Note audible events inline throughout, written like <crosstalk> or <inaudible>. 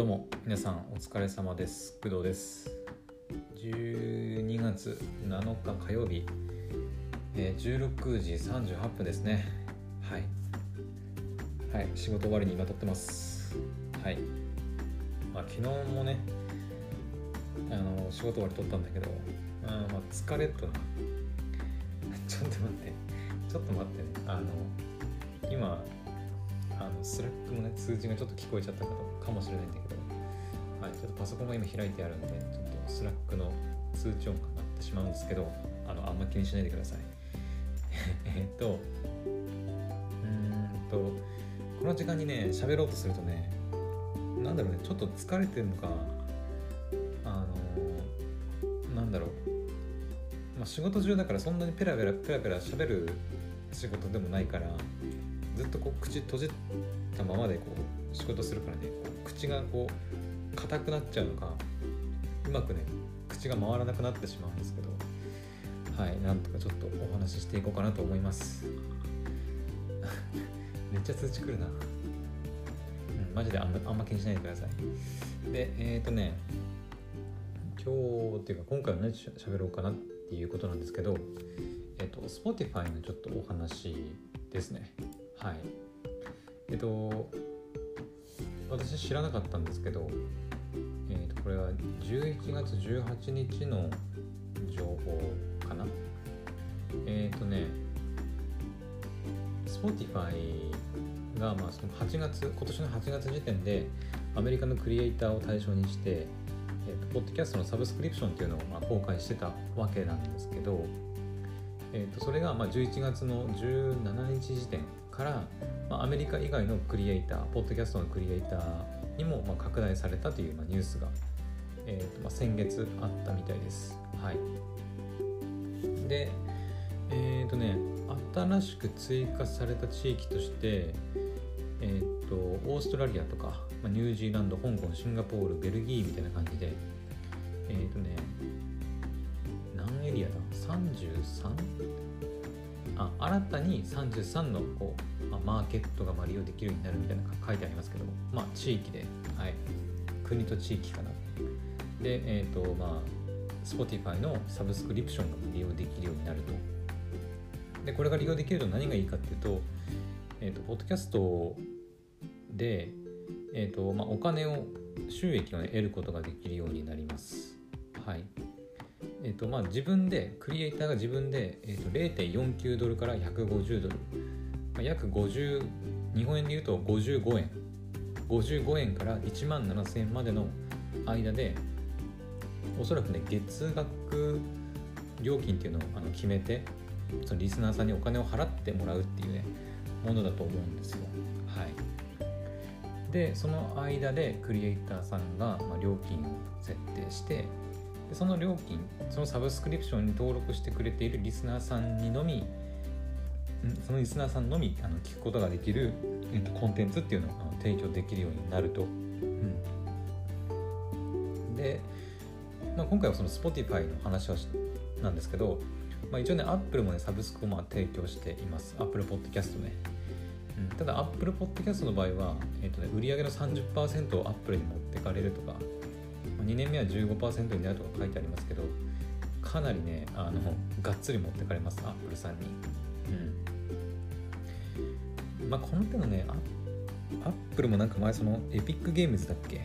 どうも皆さんお疲れ様です。工藤です。12月7日火曜日、えー、16時38分ですね。はい。はい仕事終わりに今撮ってます。はい。まあ昨日もねあの仕事終わり撮ったんだけどあまあ疲れとな。<laughs> ちょっと待って。ちょっと待ってね。あの今あの Slack のね通知がちょっと聞こえちゃったかかもしれないんだけど、はい、ちょっとパソコンが今開いてあるんでちょっと Slack の通知音が鳴ってしまうんですけどあのあんま気にしないでください。えっとうんとこの時間にね喋ろうとするとねなんだろうねちょっと疲れてるのかあのなんだろう、まあ、仕事中だからそんなにペラペラペラペラ喋る仕事でもないからずっとこう口閉じたままでこう仕事するからね口がこう硬くなっちゃうのかうまくね口が回らなくなってしまうんですけどはいなんとかちょっとお話ししていこうかなと思います。<laughs> めっちゃ通知くるな、うん、マジであんまあんま気にしないでください。でえっ、ー、とね今日っていうか今回は何しゃべろうかなっていうことなんですけどえっ、ー、と Spotify のちょっとお話ですね。はい。えっと私知らなかったんですけど、えっとこれは11月18日の情報かな。えっ、とね Spotify がまあその8月今年の8月時点でアメリカのクリエイターを対象にして、えーと、ポッドキャストのサブスクリプションっていうのをまあ公開してたわけなんですけど、えー、とそれがまあ11月の17日時点から、まあ、アメリカ以外のクリエイターポッドキャストのクリエイターにもま拡大されたというまニュースが、えーとま、先月あったみたいです。はい、でえっ、ー、とね新しく追加された地域として、えーと、オーストラリアとか、まあ、ニュージーランド香港シンガポールベルギーみたいな感じでえっ、ー、とね何エリアだ？33? あ新たに33のこう、まあ、マーケットが利用できるようになるみたいな書いてありますけど、まあ、地域で、はい、国と地域かな。で、えっ、ー、と、まあ、Spotify のサブスクリプションが利用できるようになると。で、これが利用できると何がいいかっていうと、え、ー、と、ポッドキャストで、え、ー、と、まあ、お金を、収益を、ね、得ることができるようになります。はい。えーとまあ、自分でクリエイターが自分で、えーと、0.49ドルから150ドル、まあ、約50日本円で言うと55円。55円から1万7000円までの間でおそらくね月額料金っていうのをあの決めてそのリスナーさんにお金を払ってもらうっていうねものだと思うんですよ。はい。でその間でクリエイターさんが、まあ、料金を設定してでその料金そのサブスクリプションに登録してくれているリスナーさんにのみそのリスナーさんのみあの聞くことができる、えっと、コンテンツっていうのを提供できるようになると。うん、で、まあ、今回はその Spotify の話はなんですけど、まあ、一応ね Apple もねサブスクをまあ提供しています Apple Podcast ね。うん、ただ Apple Podcast の場合は、えっとね、売上の30%を Apple に持ってかれるとか2年目は15%になるとか書いてありますけどかなりねあのがっつり持ってかれますアップルさんに。うん。まあこの手のねアップルもなんか前そのエピックゲームズだっけ？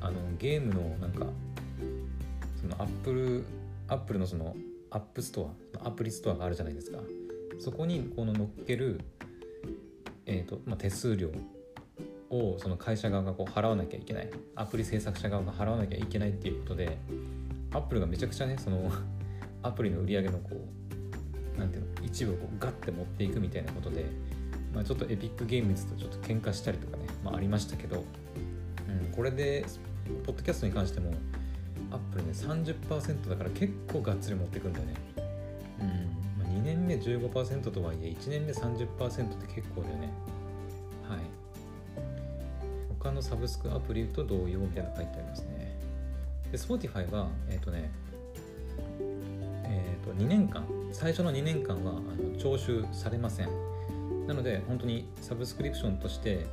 あのゲームのなんかそのアップルアップルのその App Store アプリストアがあるじゃないですか。そこにこの乗っける、えーとまあ、手数料をその会社側がこう払わなきゃいけないアプリ制作者側が払わなきゃいけないっていうことでアップルがめちゃくちゃねそのアプリの売り上げのこうなんていうの一部をこうガッて持っていくみたいなことで、まあ、ちょっと Epic Games とちょっと喧嘩したりとかね、まあ、ありましたけど、うん、これでポッドキャストに関してもアップルね30%だから結構がっつり持っていくんだよね。うんまあ、2年目15%とはいえ1年目30%って結構だよね。はい他のサブスクアプリと同様みたいなの書いてありますね。で、Spotify は、えっ、ー、とね、えっ、ー、と、2年間、最初の2年間はあの徴収されません。なので、本当にサブスクリプションとして、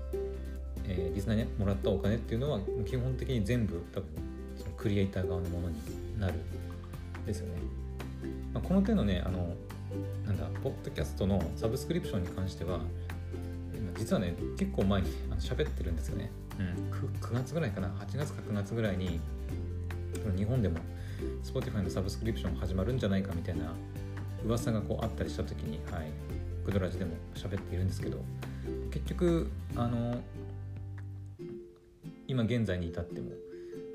えー、リスナーにもらったお金っていうのは基本的に全部多分そのクリエイター側のものになるですよね。まあ、この手のねあのなんだポッドキャストのサブスクリプションに関しては実はね結構前に喋ってるんですよね、うん、9, 9月ぐらいかな？8月か9月ぐらいに日本でも Spotify のサブスクリプション始まるんじゃないかみたいな噂がこうあったりした時に、はい、グドラジでも喋っているんですけど結局あの今現在に至っても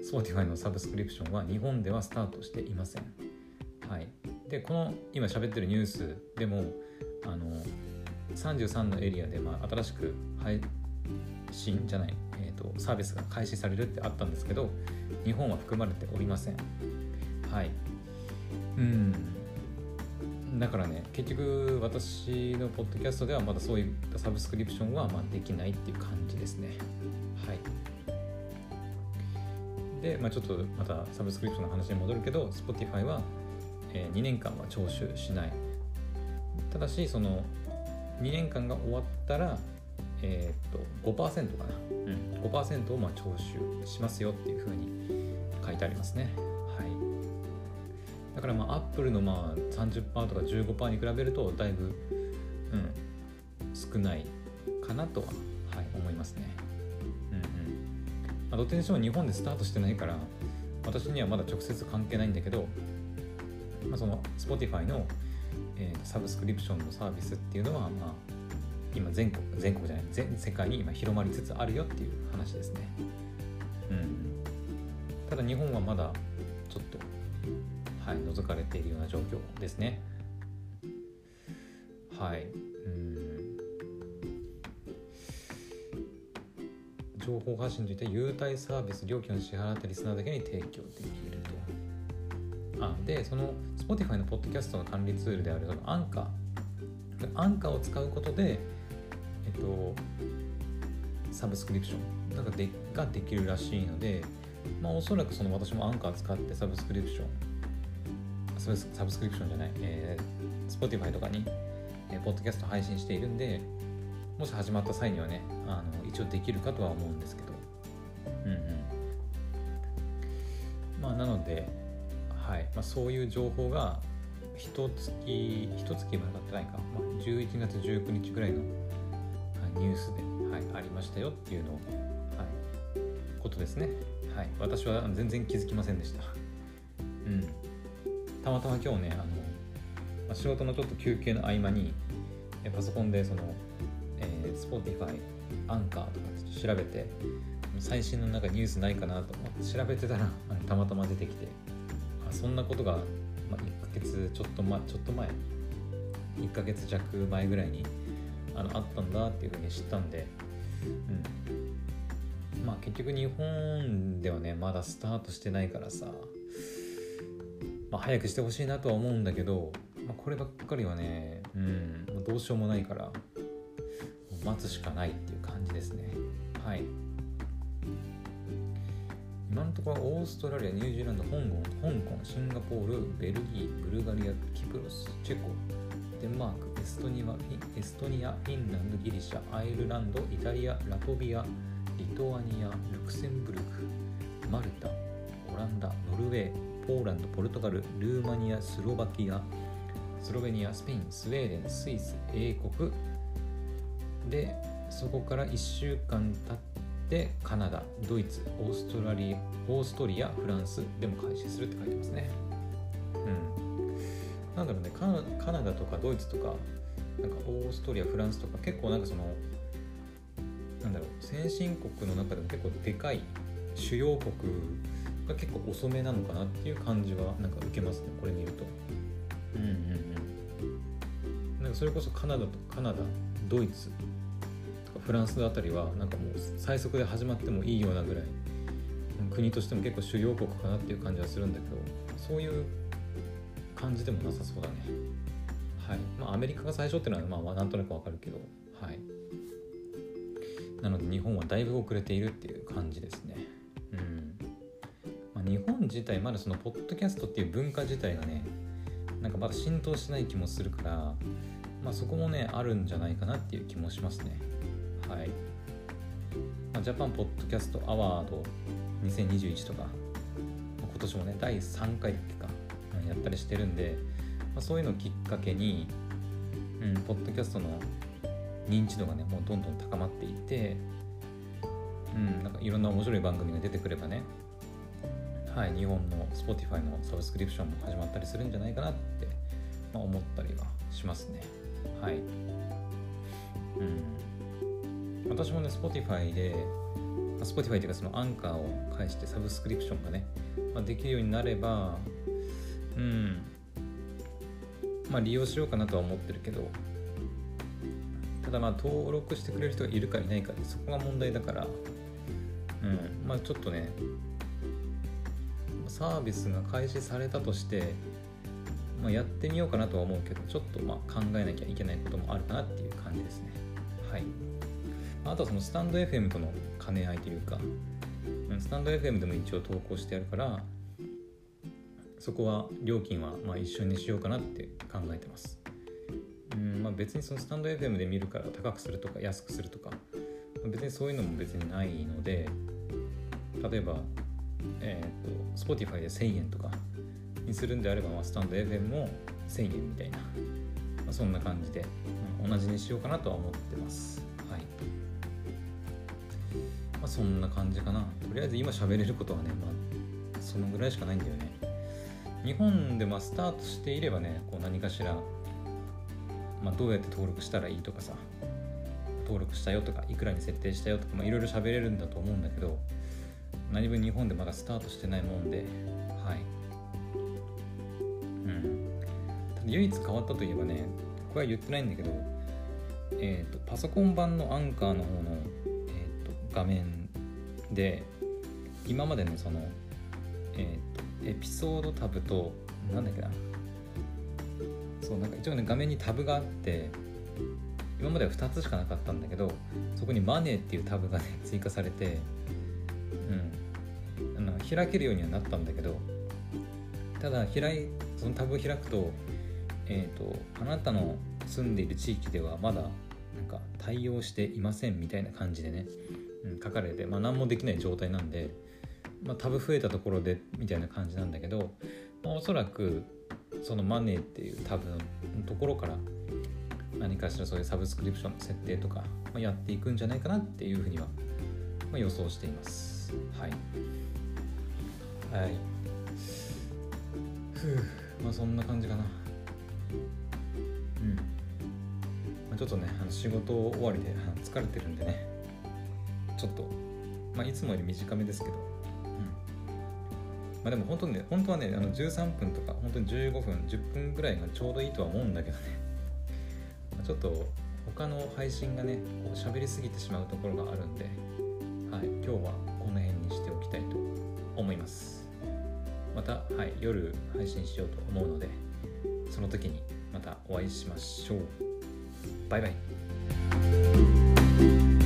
Spotify のサブスクリプションは日本ではスタートしていません。はい、でこの今喋ってるニュースでもあの33のエリアで、まあ、新しく配信じゃない、えーと、サービスが開始されるってあったんですけど日本は含まれておりません。はい。うん。だからね結局私のポッドキャストではまだそういったサブスクリプションはまあできないっていう感じですね。はい。で、まあ、ちょっとまたサブスクリプションの話に戻るけど Spotify は、えー、2年間は徴収しない。ただしその2年間が終わったら、えー、っと5%かな、うん、5%をまあ徴収しますよっていうふうに書いてありますね。はい、だからまあアップルのまあ30%とか15%に比べるとだいぶ、うん、少ないかなとは、はい、思いますね。うんうんまあ、どっちにしても日本でスタートしてないから私にはまだ直接関係ないんだけど、まあ、その Spotify のえー、サブスクリプションのサービスっていうのは、まあ、今全国全国じゃない全世界に今広まりつつあるよっていう話ですね。うん、ただ日本はまだちょっと、はい、覗かれているような状況ですね。はい。うん情報発信といって優待サービス料金を支払ったリスナーだけに提供できる。あでその Spotify のポッドキャストの管理ツールであるそのアンカーアンカーを使うことでえっとサブスクリプションなんかでができるらしいのでまあおそらくその私もアンカー使ってサブスクリプションサブスクリプションじゃない、えー、Spotify とかに、えー、ポッドキャスト配信しているんでもし始まった際にはねあの一応できるかとは思うんですけど。うんうん。まあなのではい。まあ、そういう情報が一月一月まで経ってないか、まあ、11月19日ぐらいのニュースで、はい、ありましたよっていうのを、はい、ことですね、はい、私は全然気づきませんでした、うん、たまたま今日ねあの、まあ、仕事のちょっと休憩の合間にパソコンでその、えー、Spotify アンカーとか調べて最新のなんかニュースないかなと思って調べてたらたまたま出てきてそんなことが、ま、1ヶ月ちょっと,、ま、ちょっと前1ヶ月弱前ぐらいにあのあったんだっていうふうに知ったんで、うん、まあ結局日本ではねまだスタートしてないからさ、まあ、早くしてほしいなとは思うんだけど、まあ、こればっかりはね、うん、どうしようもないから待つしかないっていう感じですねはい。今のところオーストラリア、ニュージーランド、香港、香港、シンガポール、ベルギー、ブルガリア、キプロス、チェコ、デンマーク、エストニア、エストニア、フィンランド、ギリシャ、アイルランド、イタリア、ラトビア、リトアニア、ルクセンブルク、マルタ、オランダ、ノルウェー、ポーランド、ポルトガル、ルーマニア、スロバキア、スロベニア、スペイン、スウェーデン、スイス、英国。でそこから1週間経ってでカナダドイツオーストラリアオーストリアフランスでも開始するって書いてますね。うん。なんだろうねカナダとかドイツとかなんかオーストリアフランスとか結構なんかそのなんだろう先進国の中でも結構でかい主要国が結構遅めなのかなっていう感じはなんか受けますねこれ見ると。うんうんうん。なんかそれこそカナダとカナダドイツフランスあたりはなんかもう最速で始まってもいいようなぐらい国としても結構主要国かなっていう感じはするんだけどそういう感じでもなさそうだね。はい。まあアメリカが最初っていうのはまあなんとなくわかるけどはい。なので日本はだいぶ遅れているっていう感じですね。うん、まあ、日本自体まだそのポッドキャストっていう文化自体がねなんかまだ浸透しない気もするからまあそこもねあるんじゃないかなっていう気もしますね。はい、まあ、ジャパンポッドキャストアワード2021とかま、今年もね、第3回だっけか、やったりしてるんで、まあ、そういうのをきっかけに、うん、ポッドキャストの認知度がね、もうどんどん高まっていて、うん、なんかいろんな面白い番組が出てくればね、はい、日本の Spotify のサブスクリプションも始まったりするんじゃないかなって、まあ、思ったりはしますね。はい。うん。私もね、Spotify で、Spotify というかそのアンカーを介してサブスクリプションがね、まあ、できるようになれば、うん、まあ利用しようかなとは思ってるけど、ただまあ登録してくれる人がいるかいないかでそこが問題だから、うん、まあちょっとね、サービスが開始されたとして、まあ、やってみようかなとは思うけどちょっとまあ考えなきゃいけないこともあるかなっていう感じですね。はい。あとはそのスタンド FM との兼ね合いというかスタンド FM でも一応投稿してあるからそこは料金はまあ一緒にしようかなって考えてますうんまあ別にそのスタンド FM で見るから高くするとか安くするとか別にそういうのも別にないので例えばえっ、ー、と Spotify で1000円とかにするんであれば、まあ、スタンド FM も1000円みたいな、まあ、そんな感じで、うん、同じにしようかなとは思ってます。はい。まあ、そんな感じかな。とりあえず今喋れることはね、まあ、そのぐらいしかないんだよね。日本でまあスタートしていればね、こう何かしら、まあ、どうやって登録したらいいとかさ、登録したよとか、いくらに設定したよとか、いろいろ喋れるんだと思うんだけど、何分日本でまだスタートしてないもんで、はいうんただ。唯一変わったといえばねこれは言ってないんだけど、えーと、パソコン版のアンカーの方の、画面で今までのその、えーと、エピソードタブとなんだっけなそうなんか一応ね画面にタブがあって今までは2つしかなかったんだけどそこにマネーっていうタブがね <laughs> 追加されてうんあの開けるようにはなったんだけどただ開いそのタブを開くとえーと、あなたの住んでいる地域ではまだなんか対応していませんみたいな感じでね、書かれて、まあ、何もできない状態なんで、まあ、タブ増えたところでみたいな感じなんだけど、まあ、おそらくそのマネーっていうタブのところから何かしらそういうサブスクリプションの設定とか、ま、やっていくんじゃないかなっていうふうには、ま、予想しています。はい。はい。ふうまあそんな感じかな。うんまあ、ちょっとねあの仕事終わりで疲れてるんでねちょっと、まあ、いつもより短めですけど、うん。まあ、でも本当にね本当はねあの13分とか本当に15分10分ぐらいがちょうどいいとは思うんだけどね、<laughs> まあ、ちょっと他の配信がねこう喋りすぎてしまうところがあるんで、はい、今日はこの辺にしておきたいと思います。また、はい、夜配信しようと思うのでその時にまたお会いしましょう。バイバイ。